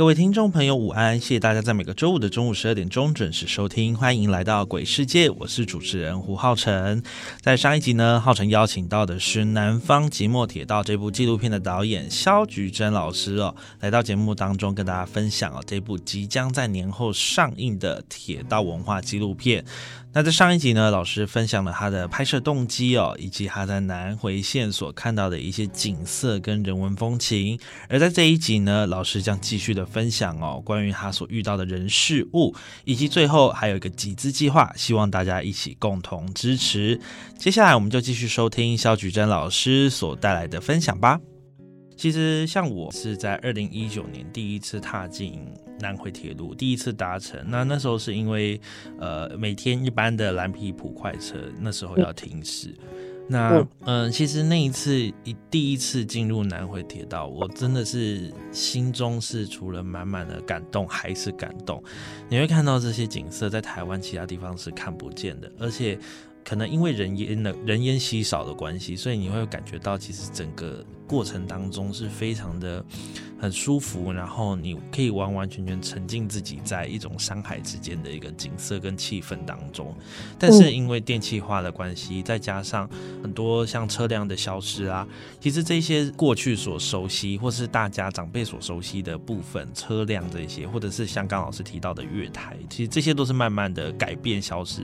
各位听众朋友，午安！谢谢大家在每个周五的中午十二点钟准时收听，欢迎来到鬼世界，我是主持人胡浩辰。在上一集呢，浩辰邀请到的是《南方即墨铁道》这部纪录片的导演肖菊珍老师哦，来到节目当中跟大家分享哦这部即将在年后上映的铁道文化纪录片。那在上一集呢，老师分享了他的拍摄动机哦，以及他在南回线所看到的一些景色跟人文风情。而在这一集呢，老师将继续的分享哦，关于他所遇到的人事物，以及最后还有一个集资计划，希望大家一起共同支持。接下来我们就继续收听肖菊珍老师所带来的分享吧。其实像我是在二零一九年第一次踏进南回铁路，第一次搭乘。那那时候是因为，呃，每天一般的蓝皮普快车那时候要停驶。那嗯，其实那一次一第一次进入南回铁道，我真的是心中是除了满满的感动还是感动。你会看到这些景色在台湾其他地方是看不见的，而且可能因为人烟的人烟稀少的关系，所以你会感觉到其实整个。过程当中是非常的很舒服，然后你可以完完全全沉浸自己在一种山海之间的一个景色跟气氛当中。但是因为电气化的关系，再加上很多像车辆的消失啊，其实这些过去所熟悉或是大家长辈所熟悉的部分车辆这些，或者是像刚老师提到的月台，其实这些都是慢慢的改变消失。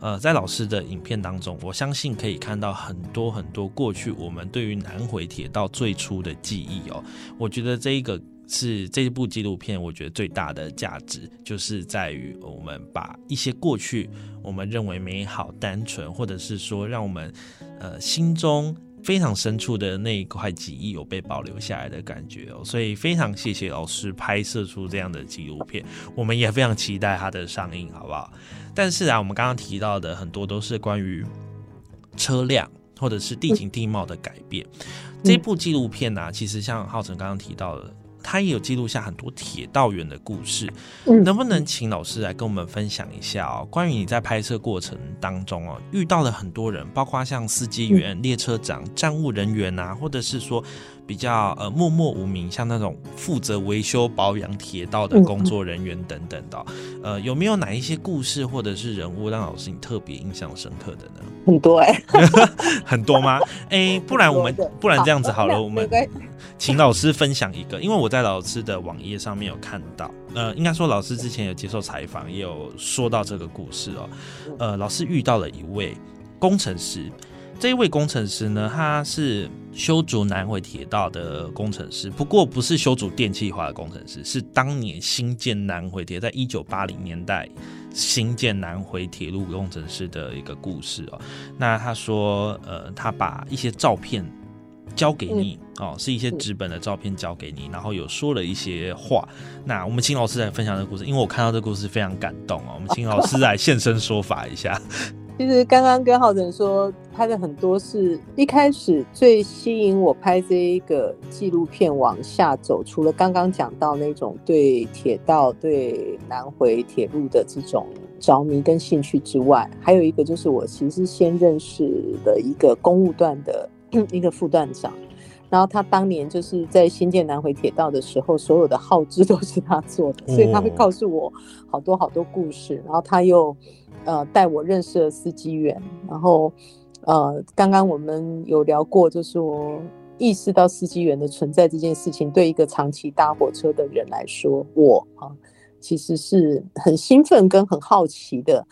呃，在老师的影片当中，我相信可以看到很多很多过去我们对于南回铁道。最初的记忆哦，我觉得这一个是这部纪录片，我觉得最大的价值就是在于我们把一些过去我们认为美好、单纯，或者是说让我们呃心中非常深处的那一块记忆有被保留下来的感觉哦。所以非常谢谢老师拍摄出这样的纪录片，我们也非常期待它的上映，好不好？但是啊，我们刚刚提到的很多都是关于车辆。或者是地形地貌的改变，这部纪录片呢，其实像浩辰刚刚提到的，他也有记录下很多铁道员的故事。能不能请老师来跟我们分享一下哦？关于你在拍摄过程当中哦，遇到了很多人，包括像司机员、列车长、站务人员啊，或者是说。比较呃默默无名，像那种负责维修保养铁道的工作人员等等的，呃，有没有哪一些故事或者是人物让老师你特别印象深刻的呢？很多哎，很多吗？哎，不然我们不然这样子好了，我们请老师分享一个，因为我在老师的网页上面有看到，呃，应该说老师之前有接受采访，也有说到这个故事哦。呃，老师遇到了一位工程师。这一位工程师呢，他是修筑南回铁道的工程师，不过不是修筑电气化的工程师，是当年新建南回铁，在一九八零年代新建南回铁路工程师的一个故事哦。那他说，呃，他把一些照片交给你哦，是一些纸本的照片交给你，然后有说了一些话。那我们请老师来分享这个故事，因为我看到这个故事非常感动哦。我们请老师 来现身说法一下。其实刚刚跟浩辰说拍的很多是一开始最吸引我拍这一个纪录片往下走，除了刚刚讲到那种对铁道、对南回铁路的这种着迷跟兴趣之外，还有一个就是我其实先认识的一个公务段的一个副段长，然后他当年就是在新建南回铁道的时候，所有的号志都是他做的，所以他会告诉我好多好多故事，然后他又。呃，带我认识了司机员，然后，呃，刚刚我们有聊过，就是我意识到司机员的存在这件事情，对一个长期搭火车的人来说，我啊，其实是很兴奋跟很好奇的。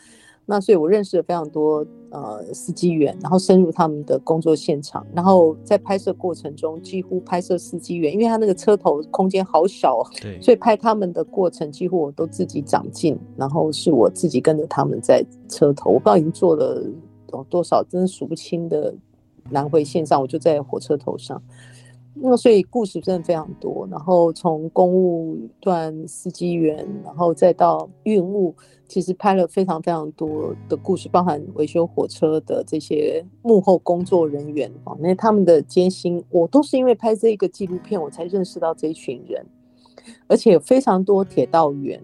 那所以我认识了非常多呃司机员，然后深入他们的工作现场，然后在拍摄过程中几乎拍摄司机员，因为他那个车头空间好小，对，所以拍他们的过程几乎我都自己长进，然后是我自己跟着他们在车头，我不知道已经做了多少，真的数不清的南回线上，我就在火车头上。那所以故事真的非常多，然后从公务段司机员，然后再到运务，其实拍了非常非常多的故事，包含维修火车的这些幕后工作人员啊，那他们的艰辛，我都是因为拍这一个纪录片，我才认识到这一群人，而且非常多铁道员，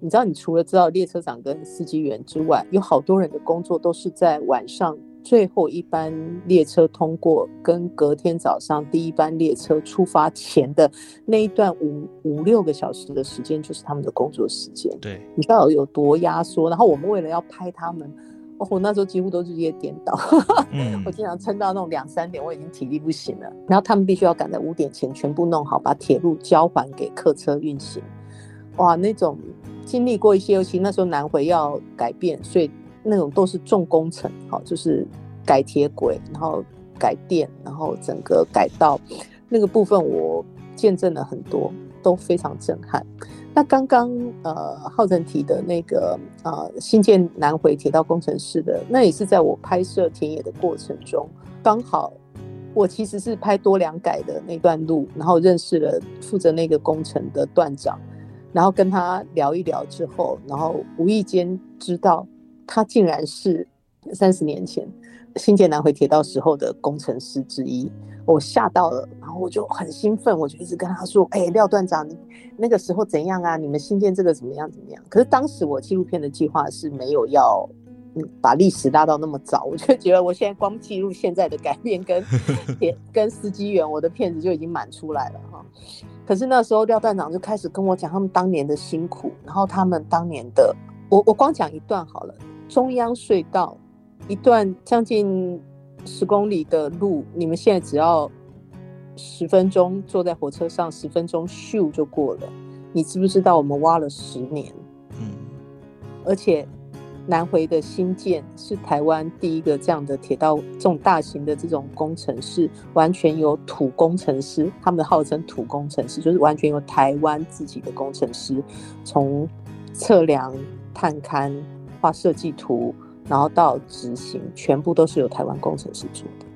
你知道，你除了知道列车长跟司机员之外，有好多人的工作都是在晚上。最后一班列车通过，跟隔天早上第一班列车出发前的那一段五五六个小时的时间，就是他们的工作时间。对，你知道有多压缩？然后我们为了要拍他们，哦，我那时候几乎都日夜颠倒。嗯，我经常撑到那种两三点，我已经体力不行了。然后他们必须要赶在五点前全部弄好，把铁路交还给客车运行。哇，那种经历过一些，尤其那时候南回要改变，所以。那种都是重工程，好，就是改铁轨，然后改电，然后整个改道，那个部分我见证了很多，都非常震撼。那刚刚呃浩辰提的那个呃新建南回铁道工程师的，那也是在我拍摄田野的过程中，刚好我其实是拍多良改的那段路，然后认识了负责那个工程的段长，然后跟他聊一聊之后，然后无意间知道。他竟然是三十年前新建南回铁道时候的工程师之一，我吓到了，然后我就很兴奋，我就一直跟他说：“哎，廖段长，你那个时候怎样啊？你们新建这个怎么样怎么样？”可是当时我纪录片的计划是没有要把历史拉到那么早，我就觉得我现在光记录现在的改变跟 跟司机员，我的片子就已经满出来了哈。可是那时候廖段长就开始跟我讲他们当年的辛苦，然后他们当年的，我我光讲一段好了。中央隧道一段将近十公里的路，你们现在只要十分钟坐在火车上，十分钟咻就过了。你知不知道我们挖了十年？嗯，而且南回的新建是台湾第一个这样的铁道，这种大型的这种工程是完全由土工程师，他们号称土工程师，就是完全由台湾自己的工程师从测量、探勘。画设计图，然后到执行，全部都是由台湾工程师做的。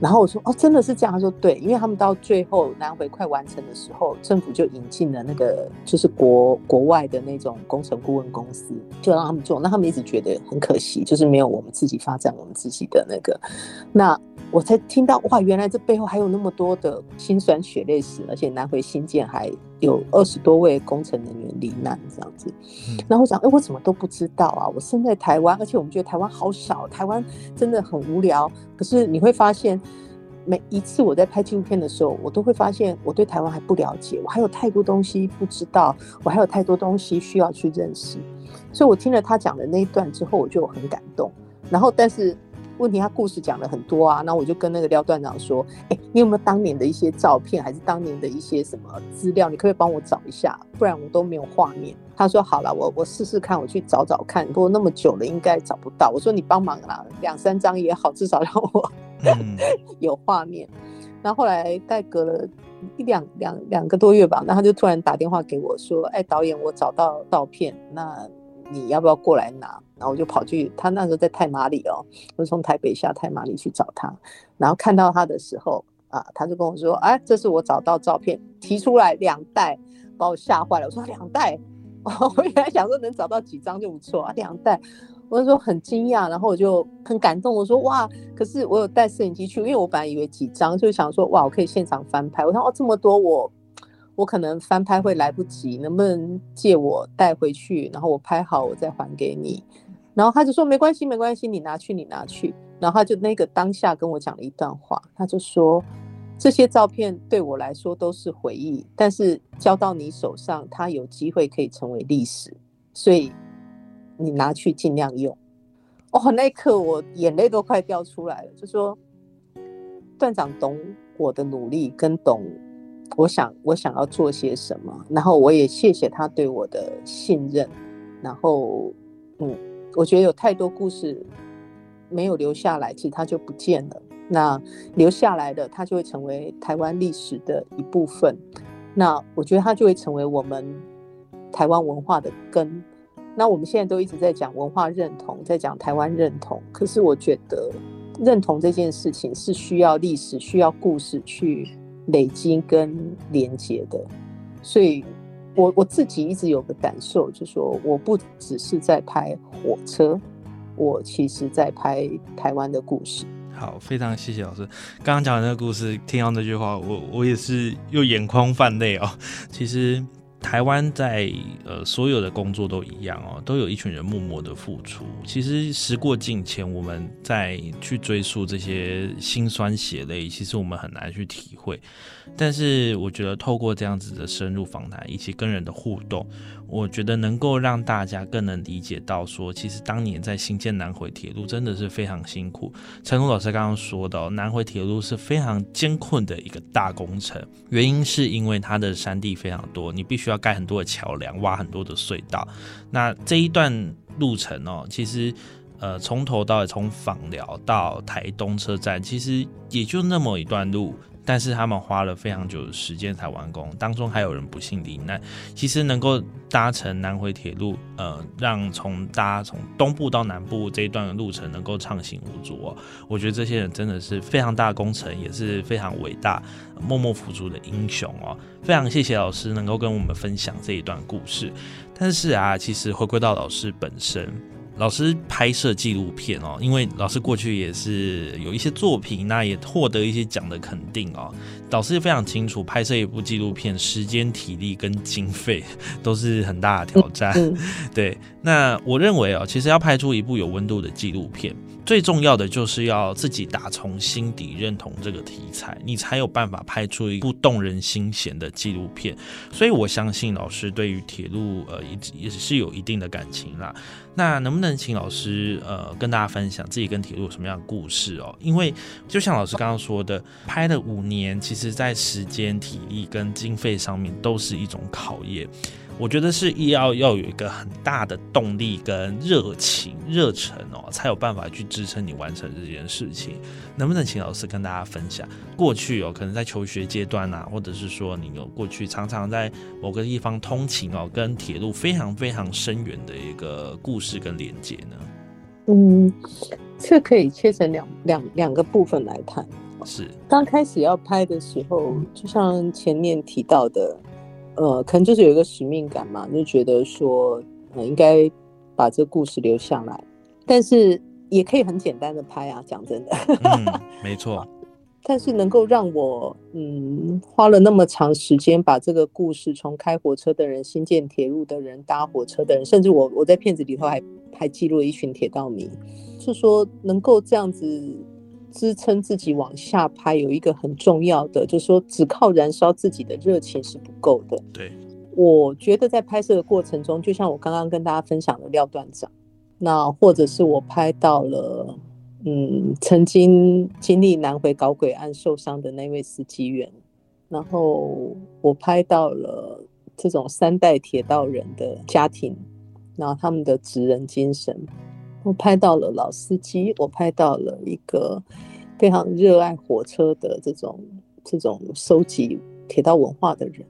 然后我说：“哦，真的是这样？”他说：“对，因为他们到最后南回快完成的时候，政府就引进了那个就是国国外的那种工程顾问公司，就让他们做。那他们一直觉得很可惜，就是没有我们自己发展我们自己的那个。那我才听到哇，原来这背后还有那么多的辛酸血泪史，而且南回新建还。”有二十多位工程人员罹难，这样子。然后我想，哎，我怎么都不知道啊？我生在台湾，而且我们觉得台湾好少，台湾真的很无聊。可是你会发现，每一次我在拍纪录片的时候，我都会发现我对台湾还不了解，我还有太多东西不知道，我还有太多东西需要去认识。所以我听了他讲的那一段之后，我就很感动。然后，但是。问题他故事讲了很多啊，那我就跟那个廖段长说：“哎，你有没有当年的一些照片，还是当年的一些什么资料？你可以帮我找一下，不然我都没有画面。”他说：“好了，我我试试看，我去找找看。不过那么久了，应该找不到。”我说：“你帮忙啦，两三张也好，至少让我 有画面。”然后后来再隔了一两两两个多月吧，那他就突然打电话给我说：“哎，导演，我找到照片，那。”你要不要过来拿？然后我就跑去，他那时候在太马里哦，我从台北下太马里去找他，然后看到他的时候啊，他就跟我说：“哎，这是我找到照片，提出来两袋，把我吓坏了。”我说：“两袋？”我原来想说能找到几张就不错啊，两袋，我就说很惊讶，然后我就很感动，我说：“哇！”可是我有带摄影机去，因为我本来以为几张，就想说：“哇，我可以现场翻拍。”我说：“哦，这么多我。”我可能翻拍会来不及，能不能借我带回去？然后我拍好，我再还给你。然后他就说没关系，没关系，你拿去，你拿去。然后他就那个当下跟我讲了一段话，他就说这些照片对我来说都是回忆，但是交到你手上，它有机会可以成为历史，所以你拿去尽量用。哦，那一刻我眼泪都快掉出来了，就说段长懂我的努力，跟懂。我想，我想要做些什么，然后我也谢谢他对我的信任，然后，嗯，我觉得有太多故事没有留下来，其实它就不见了。那留下来的，它就会成为台湾历史的一部分。那我觉得它就会成为我们台湾文化的根。那我们现在都一直在讲文化认同，在讲台湾认同。可是我觉得认同这件事情是需要历史、需要故事去累积跟连接的。所以，我我自己一直有个感受，就是说我不只是在拍火车，我其实在拍台湾的故事。好，非常谢谢老师刚刚讲的那个故事，听到那句话，我我也是又眼眶泛泪哦。其实。台湾在呃所有的工作都一样哦，都有一群人默默的付出。其实时过境迁，我们再去追溯这些辛酸血泪，其实我们很难去体会。但是我觉得透过这样子的深入访谈以及跟人的互动。我觉得能够让大家更能理解到，说其实当年在新建南回铁路真的是非常辛苦。陈龙老师刚刚说到，南回铁路是非常艰困的一个大工程，原因是因为它的山地非常多，你必须要盖很多的桥梁，挖很多的隧道。那这一段路程哦，其实呃从头到尾，从访寮到台东车站，其实也就那么一段路。但是他们花了非常久的时间才完工，当中还有人不幸罹难。其实能够搭乘南回铁路，呃，让从搭从东部到南部这一段的路程能够畅行无阻哦，我觉得这些人真的是非常大的工程，也是非常伟大、默默付出的英雄哦。非常谢谢老师能够跟我们分享这一段故事。但是啊，其实回归到老师本身。老师拍摄纪录片哦，因为老师过去也是有一些作品，那也获得一些奖的肯定哦。老师也非常清楚，拍摄一部纪录片，时间、体力跟经费 都是很大的挑战。对，那我认为哦，其实要拍出一部有温度的纪录片。最重要的就是要自己打从心底认同这个题材，你才有办法拍出一部动人心弦的纪录片。所以我相信老师对于铁路呃也也是有一定的感情啦。那能不能请老师呃跟大家分享自己跟铁路有什么样的故事哦？因为就像老师刚刚说的，拍了五年，其实在时间、体力跟经费上面都是一种考验。我觉得是要要有一个很大的动力跟热情、热忱哦，才有办法去支撑你完成这件事情。能不能请老师跟大家分享过去哦，可能在求学阶段啊，或者是说你有过去常常在某个地方通勤哦，跟铁路非常非常深远的一个故事跟连接呢？嗯，这可以切成两两两个部分来谈。是刚开始要拍的时候，就像前面提到的。呃，可能就是有一个使命感嘛，就觉得说，呃，应该把这个故事留下来，但是也可以很简单的拍啊，讲真的，嗯，没错。但是能够让我，嗯，花了那么长时间把这个故事从开火车的人、新建铁路的人、搭火车的人，甚至我我在片子里头还还记录了一群铁道迷，是说能够这样子。支撑自己往下拍，有一个很重要的，就是说，只靠燃烧自己的热情是不够的。对，我觉得在拍摄的过程中，就像我刚刚跟大家分享的廖段长，那或者是我拍到了，嗯，曾经经历南回搞鬼案受伤的那位司机员，然后我拍到了这种三代铁道人的家庭，然后他们的职人精神。我拍到了老司机，我拍到了一个非常热爱火车的这种这种收集铁道文化的人。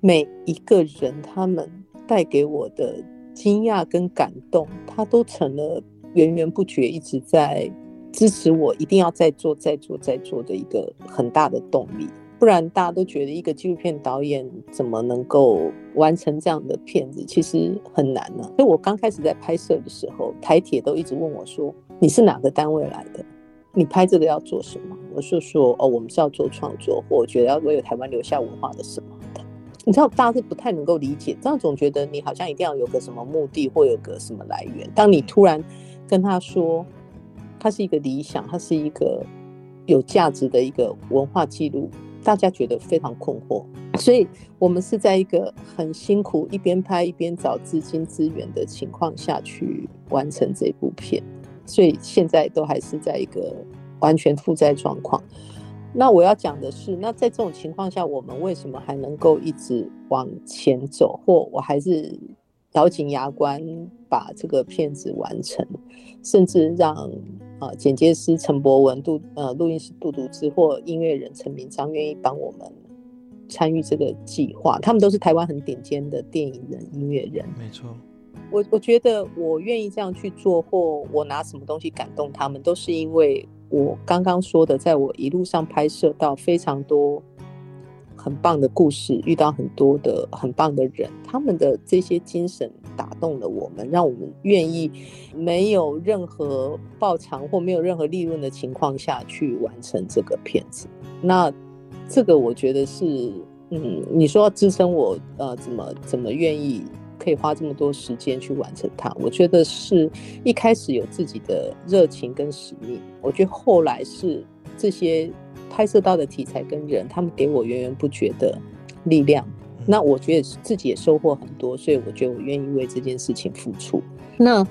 每一个人，他们带给我的惊讶跟感动，他都成了源源不绝一直在支持我，一定要再做、再做、再做的一个很大的动力。不然大家都觉得一个纪录片导演怎么能够完成这样的片子，其实很难呢。所以我刚开始在拍摄的时候，台铁都一直问我说：“你是哪个单位来的？你拍这个要做什么？”我就说：“哦，我们是要做创作，或我觉得要为台湾留下文化的什么的。”你知道，大家是不太能够理解，这样总觉得你好像一定要有个什么目的，或有个什么来源。当你突然跟他说，它是一个理想，它是一个有价值的一个文化记录。大家觉得非常困惑，所以我们是在一个很辛苦，一边拍一边找资金资源的情况下去完成这部片，所以现在都还是在一个完全负债状况。那我要讲的是，那在这种情况下，我们为什么还能够一直往前走，或我还是咬紧牙关把这个片子完成，甚至让啊剪接师陈博文、杜呃录音师杜笃之或音乐人陈明章愿意帮我们参与这个计划，他们都是台湾很顶尖的电影人、音乐人。没错，我我觉得我愿意这样去做，或我拿什么东西感动他们，都是因为我刚刚说的，在我一路上拍摄到非常多。很棒的故事，遇到很多的很棒的人，他们的这些精神打动了我们，让我们愿意没有任何报偿或没有任何利润的情况下去完成这个片子。那这个我觉得是，嗯，你说要支撑我，呃，怎么怎么愿意可以花这么多时间去完成它？我觉得是一开始有自己的热情跟使命，我觉得后来是这些。拍摄到的题材跟人，他们给我源源不绝的力量。那我觉得自己也收获很多，所以我觉得我愿意为这件事情付出。那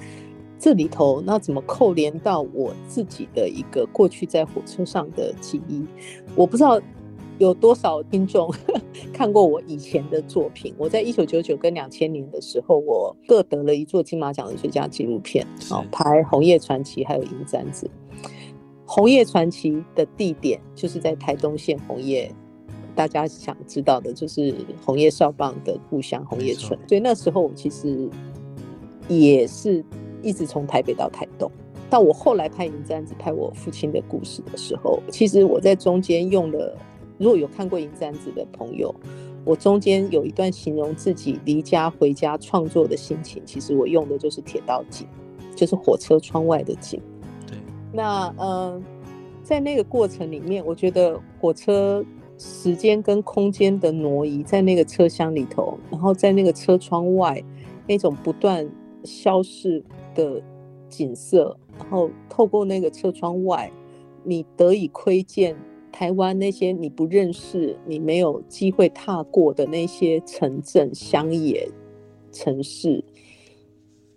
这里头，那怎么扣连到我自己的一个过去在火车上的记忆？我不知道有多少听众 看过我以前的作品。我在一九九九跟两千年的时候，我各得了一座金马奖的最佳纪录片，哦，拍《红叶传奇》还有《银簪子》。红叶传奇的地点就是在台东县红叶，大家想知道的就是红叶少棒的故乡红叶村。所以那时候我其实也是一直从台北到台东。到我后来拍《银簪子》拍我父亲的故事的时候，其实我在中间用了，如果有看过《银簪子》的朋友，我中间有一段形容自己离家回家创作的心情，其实我用的就是铁道景，就是火车窗外的景。那呃，在那个过程里面，我觉得火车时间跟空间的挪移，在那个车厢里头，然后在那个车窗外那种不断消逝的景色，然后透过那个车窗外，你得以窥见台湾那些你不认识、你没有机会踏过的那些城镇、乡野、城市，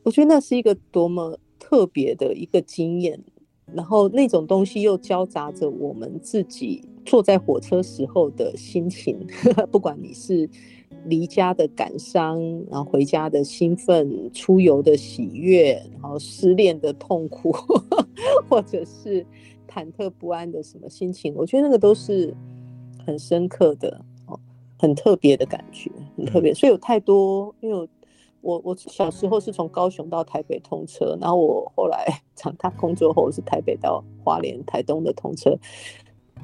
我觉得那是一个多么特别的一个经验。然后那种东西又交杂着我们自己坐在火车时候的心情，不管你是离家的感伤，然后回家的兴奋，出游的喜悦，然后失恋的痛苦，或者是忐忑不安的什么心情，我觉得那个都是很深刻的哦，很特别的感觉，很特别。所以有太多，因为。我我我小时候是从高雄到台北通车，然后我后来 长大工作后是台北到花莲、台东的通车，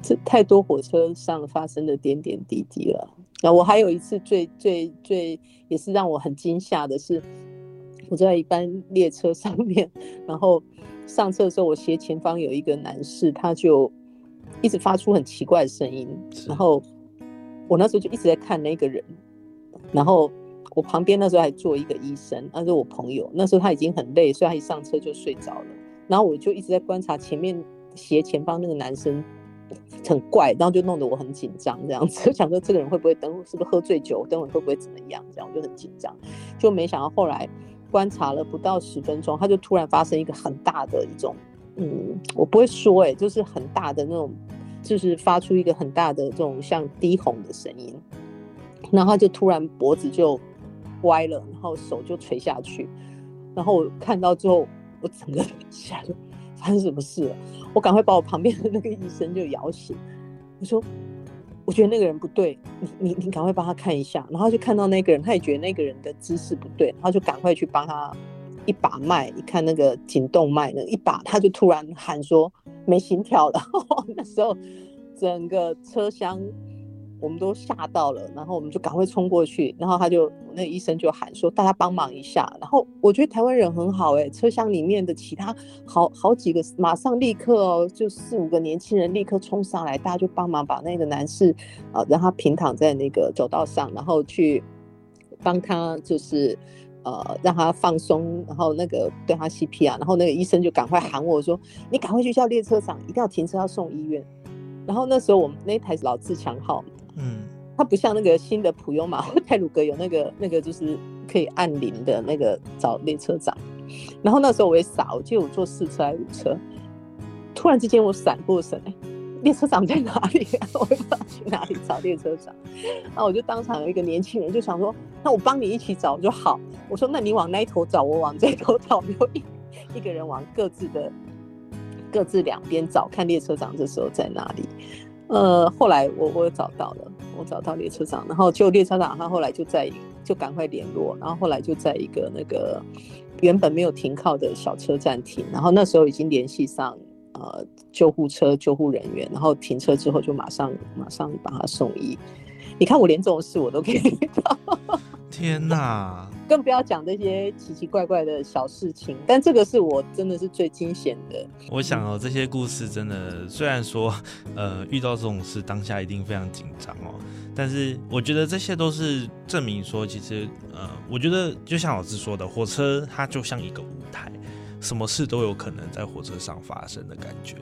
这太多火车上发生的点点滴滴了。那我还有一次最最最也是让我很惊吓的是，我在一班列车上面，然后上车的时候，我斜前方有一个男士，他就一直发出很奇怪的声音，然后我那时候就一直在看那个人，然后。我旁边那时候还坐一个医生，那是我朋友。那时候他已经很累，所以他一上车就睡着了。然后我就一直在观察前面斜前方那个男生，很怪，然后就弄得我很紧张，这样子 想说这个人会不会等是不是喝醉酒，等会会不会怎么样？这样我就很紧张。就没想到后来观察了不到十分钟，他就突然发生一个很大的一种，嗯，我不会说哎，就是很大的那种，就是发出一个很大的这种像低吼的声音，然后他就突然脖子就。歪了，然后手就垂下去，然后我看到之后，我整个吓就发生什么事了？我赶快把我旁边的那个医生就摇醒，我说：“我觉得那个人不对，你你你赶快帮他看一下。”然后就看到那个人，他也觉得那个人的姿势不对，然后就赶快去帮他一把脉，一看那个颈动脉呢，一把他就突然喊说：“没心跳了。”那时候整个车厢。我们都吓到了，然后我们就赶快冲过去，然后他就那医生就喊说大家帮忙一下，然后我觉得台湾人很好哎，车厢里面的其他好好几个马上立刻哦，就四五个年轻人立刻冲上来，大家就帮忙把那个男士啊让他平躺在那个走道上，然后去帮他就是呃让他放松，然后那个对他 CPR，然后那个医生就赶快喊我说你赶快去叫列车长，一定要停车要送医院，然后那时候我们那台老自强号。嗯，它不像那个新的普悠玛或 泰鲁格有那个那个就是可以按铃的那个找列车长。然后那时候我也傻，我记得我坐四车还是五车，突然之间我闪过神，哎，列车长在哪里？我不知道去哪里找列车长。然后我就当场有一个年轻人就想说，那我帮你一起找就好。我说那你往那一头找，我往这头找，就一一个人往各自的各自两边找，看列车长这时候在哪里。呃，后来我我找到了，我找到列车长，然后就列车长他后来就在就赶快联络，然后后来就在一个那个原本没有停靠的小车站停，然后那时候已经联系上。呃，救护车、救护人员，然后停车之后就马上马上把他送医。你看我连这种事我都可以遇到，天哪！更不要讲这些奇奇怪怪的小事情。但这个是我真的是最惊险的。我想哦，这些故事真的，虽然说呃遇到这种事当下一定非常紧张哦，但是我觉得这些都是证明说，其实呃，我觉得就像老师说的，火车它就像一个舞台。什么事都有可能在火车上发生的感觉，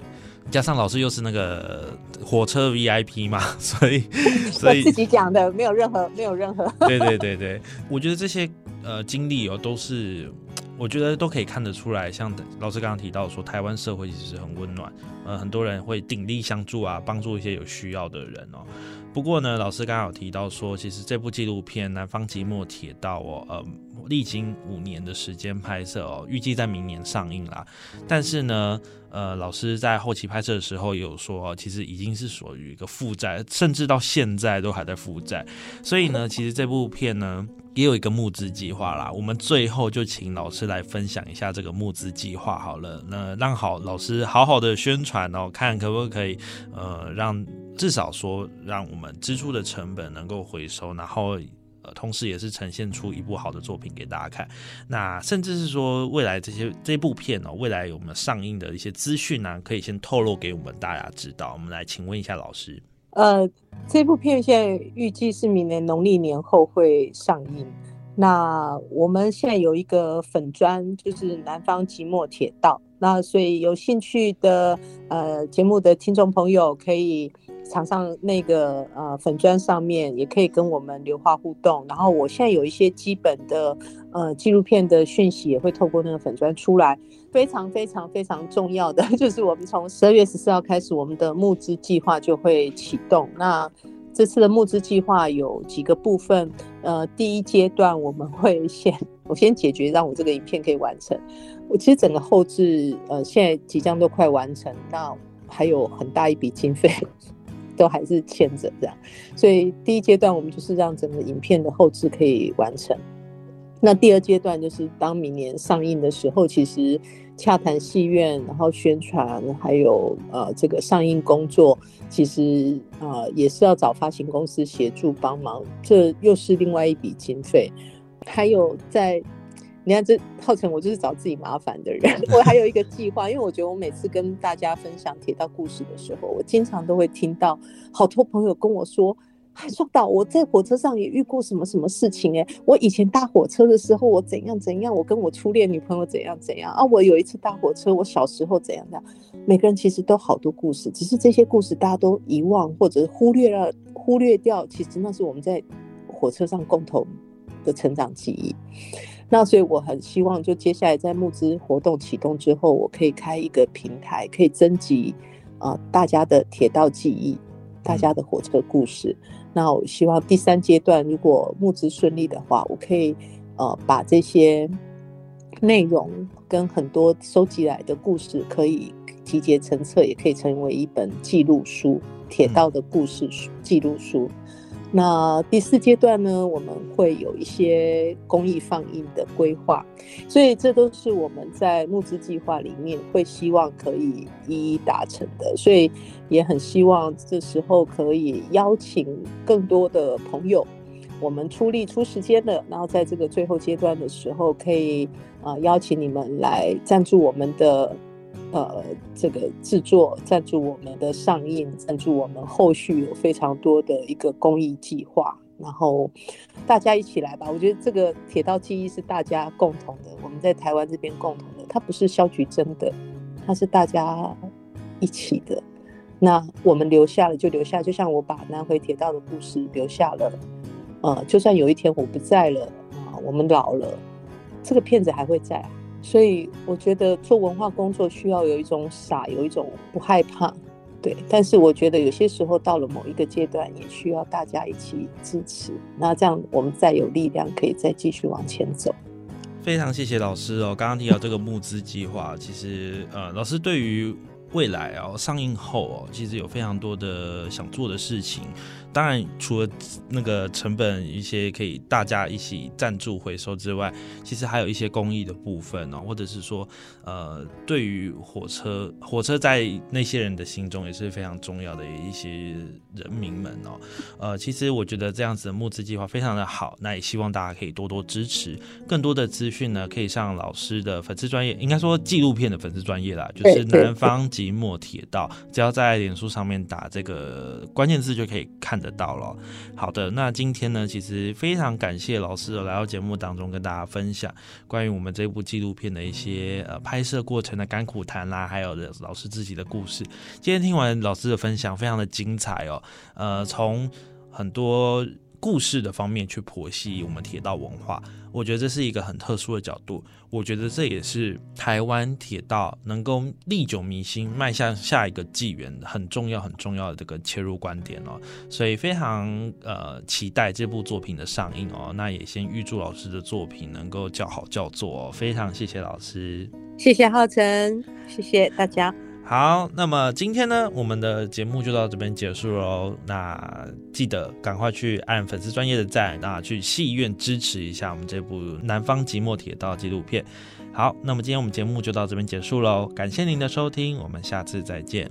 加上老师又是那个火车 VIP 嘛，所以 所以自己讲的没有任何没有任何。对对对对，我觉得这些呃经历哦，都是我觉得都可以看得出来，像老师刚刚提到说，台湾社会其实很温暖，呃，很多人会鼎力相助啊，帮助一些有需要的人哦。不过呢，老师刚刚有提到说，其实这部纪录片《南方寂寞铁道》哦，呃。历经五年的时间拍摄哦，预计在明年上映啦。但是呢，呃，老师在后期拍摄的时候有说，其实已经是属于一个负债，甚至到现在都还在负债。所以呢，其实这部片呢也有一个募资计划啦。我们最后就请老师来分享一下这个募资计划好了。那让好老师好好的宣传哦，看可不可以呃让至少说让我们支出的成本能够回收，然后。呃，同时也是呈现出一部好的作品给大家看。那甚至是说，未来这些这部片哦，未来我们上映的一些资讯呢，可以先透露给我们大家知道。我们来请问一下老师。呃，这部片现在预计是明年农历年后会上映。那我们现在有一个粉砖，就是南方即墨铁道。那所以有兴趣的呃节目的听众朋友可以。场上那个呃粉砖上面也可以跟我们留话互动，然后我现在有一些基本的呃纪录片的讯息也会透过那个粉砖出来。非常非常非常重要的 就是我们从十二月十四号开始，我们的募资计划就会启动。那这次的募资计划有几个部分，呃，第一阶段我们会先我先解决让我这个影片可以完成。我其实整个后置呃现在即将都快完成，那还有很大一笔经费。都还是欠着这样，所以第一阶段我们就是让整个影片的后置可以完成。那第二阶段就是当明年上映的时候，其实洽谈戏院，然后宣传，还有呃这个上映工作，其实啊也是要找发行公司协助帮忙，这又是另外一笔经费。还有在。你看，这浩成，我就是找自己麻烦的人。我还有一个计划，因为我觉得我每次跟大家分享铁道故事的时候，我经常都会听到好多朋友跟我说：“哎，说到我在火车上也遇过什么什么事情，哎，我以前搭火车的时候，我怎样怎样，我跟我初恋女朋友怎样怎样啊，我有一次搭火车，我小时候怎样怎样。”每个人其实都好多故事，只是这些故事大家都遗忘或者忽略了，忽略掉。其实那是我们在火车上共同的成长记忆。那所以我很希望，就接下来在募资活动启动之后，我可以开一个平台，可以征集啊大家的铁道记忆，大家的火车故事。那我希望第三阶段如果募资顺利的话，我可以呃把这些内容跟很多收集来的故事，可以集结成册，也可以成为一本记录书，铁道的故事书记录书。那第四阶段呢，我们会有一些公益放映的规划，所以这都是我们在募资计划里面会希望可以一一达成的，所以也很希望这时候可以邀请更多的朋友，我们出力出时间的，然后在这个最后阶段的时候，可以啊邀请你们来赞助我们的。呃，这个制作赞助我们的上映，赞助我们后续有非常多的一个公益计划，然后大家一起来吧。我觉得这个铁道记忆是大家共同的，我们在台湾这边共同的，它不是肖局真的，它是大家一起的。那我们留下了就留下，就像我把南回铁道的故事留下了。呃，就算有一天我不在了啊，我们老了，这个片子还会在。所以我觉得做文化工作需要有一种傻，有一种不害怕，对，但是我觉得有些时候到了某一个阶段，也需要大家一起支持，那这样我们再有力量可以再继续往前走。非常谢谢老师哦，刚刚提到这个募资计划，其实呃，老师对于未来哦上映后哦，其实有非常多的想做的事情。当然，除了那个成本一些可以大家一起赞助回收之外，其实还有一些公益的部分哦，或者是说，呃，对于火车，火车在那些人的心中也是非常重要的一些人民们哦。呃，其实我觉得这样子的募资计划非常的好，那也希望大家可以多多支持。更多的资讯呢，可以上老师的粉丝专业，应该说纪录片的粉丝专业啦，就是南方即墨铁道，只要在脸书上面打这个关键字就可以看。得到了，好的，那今天呢，其实非常感谢老师来到节目当中跟大家分享关于我们这部纪录片的一些呃拍摄过程的甘苦谈啦，还有老师自己的故事。今天听完老师的分享，非常的精彩哦，呃，从很多。故事的方面去剖析我们铁道文化，我觉得这是一个很特殊的角度。我觉得这也是台湾铁道能够历久弥新、迈向下一个纪元很重要、很重要的这个切入观点哦。所以非常呃期待这部作品的上映哦。那也先预祝老师的作品能够叫好叫座。非常谢谢老师，谢谢浩辰，谢谢大家。好，那么今天呢，我们的节目就到这边结束喽。那记得赶快去按粉丝专业的赞，那去戏院支持一下我们这部《南方即墨铁道》纪录片。好，那么今天我们节目就到这边结束喽，感谢您的收听，我们下次再见。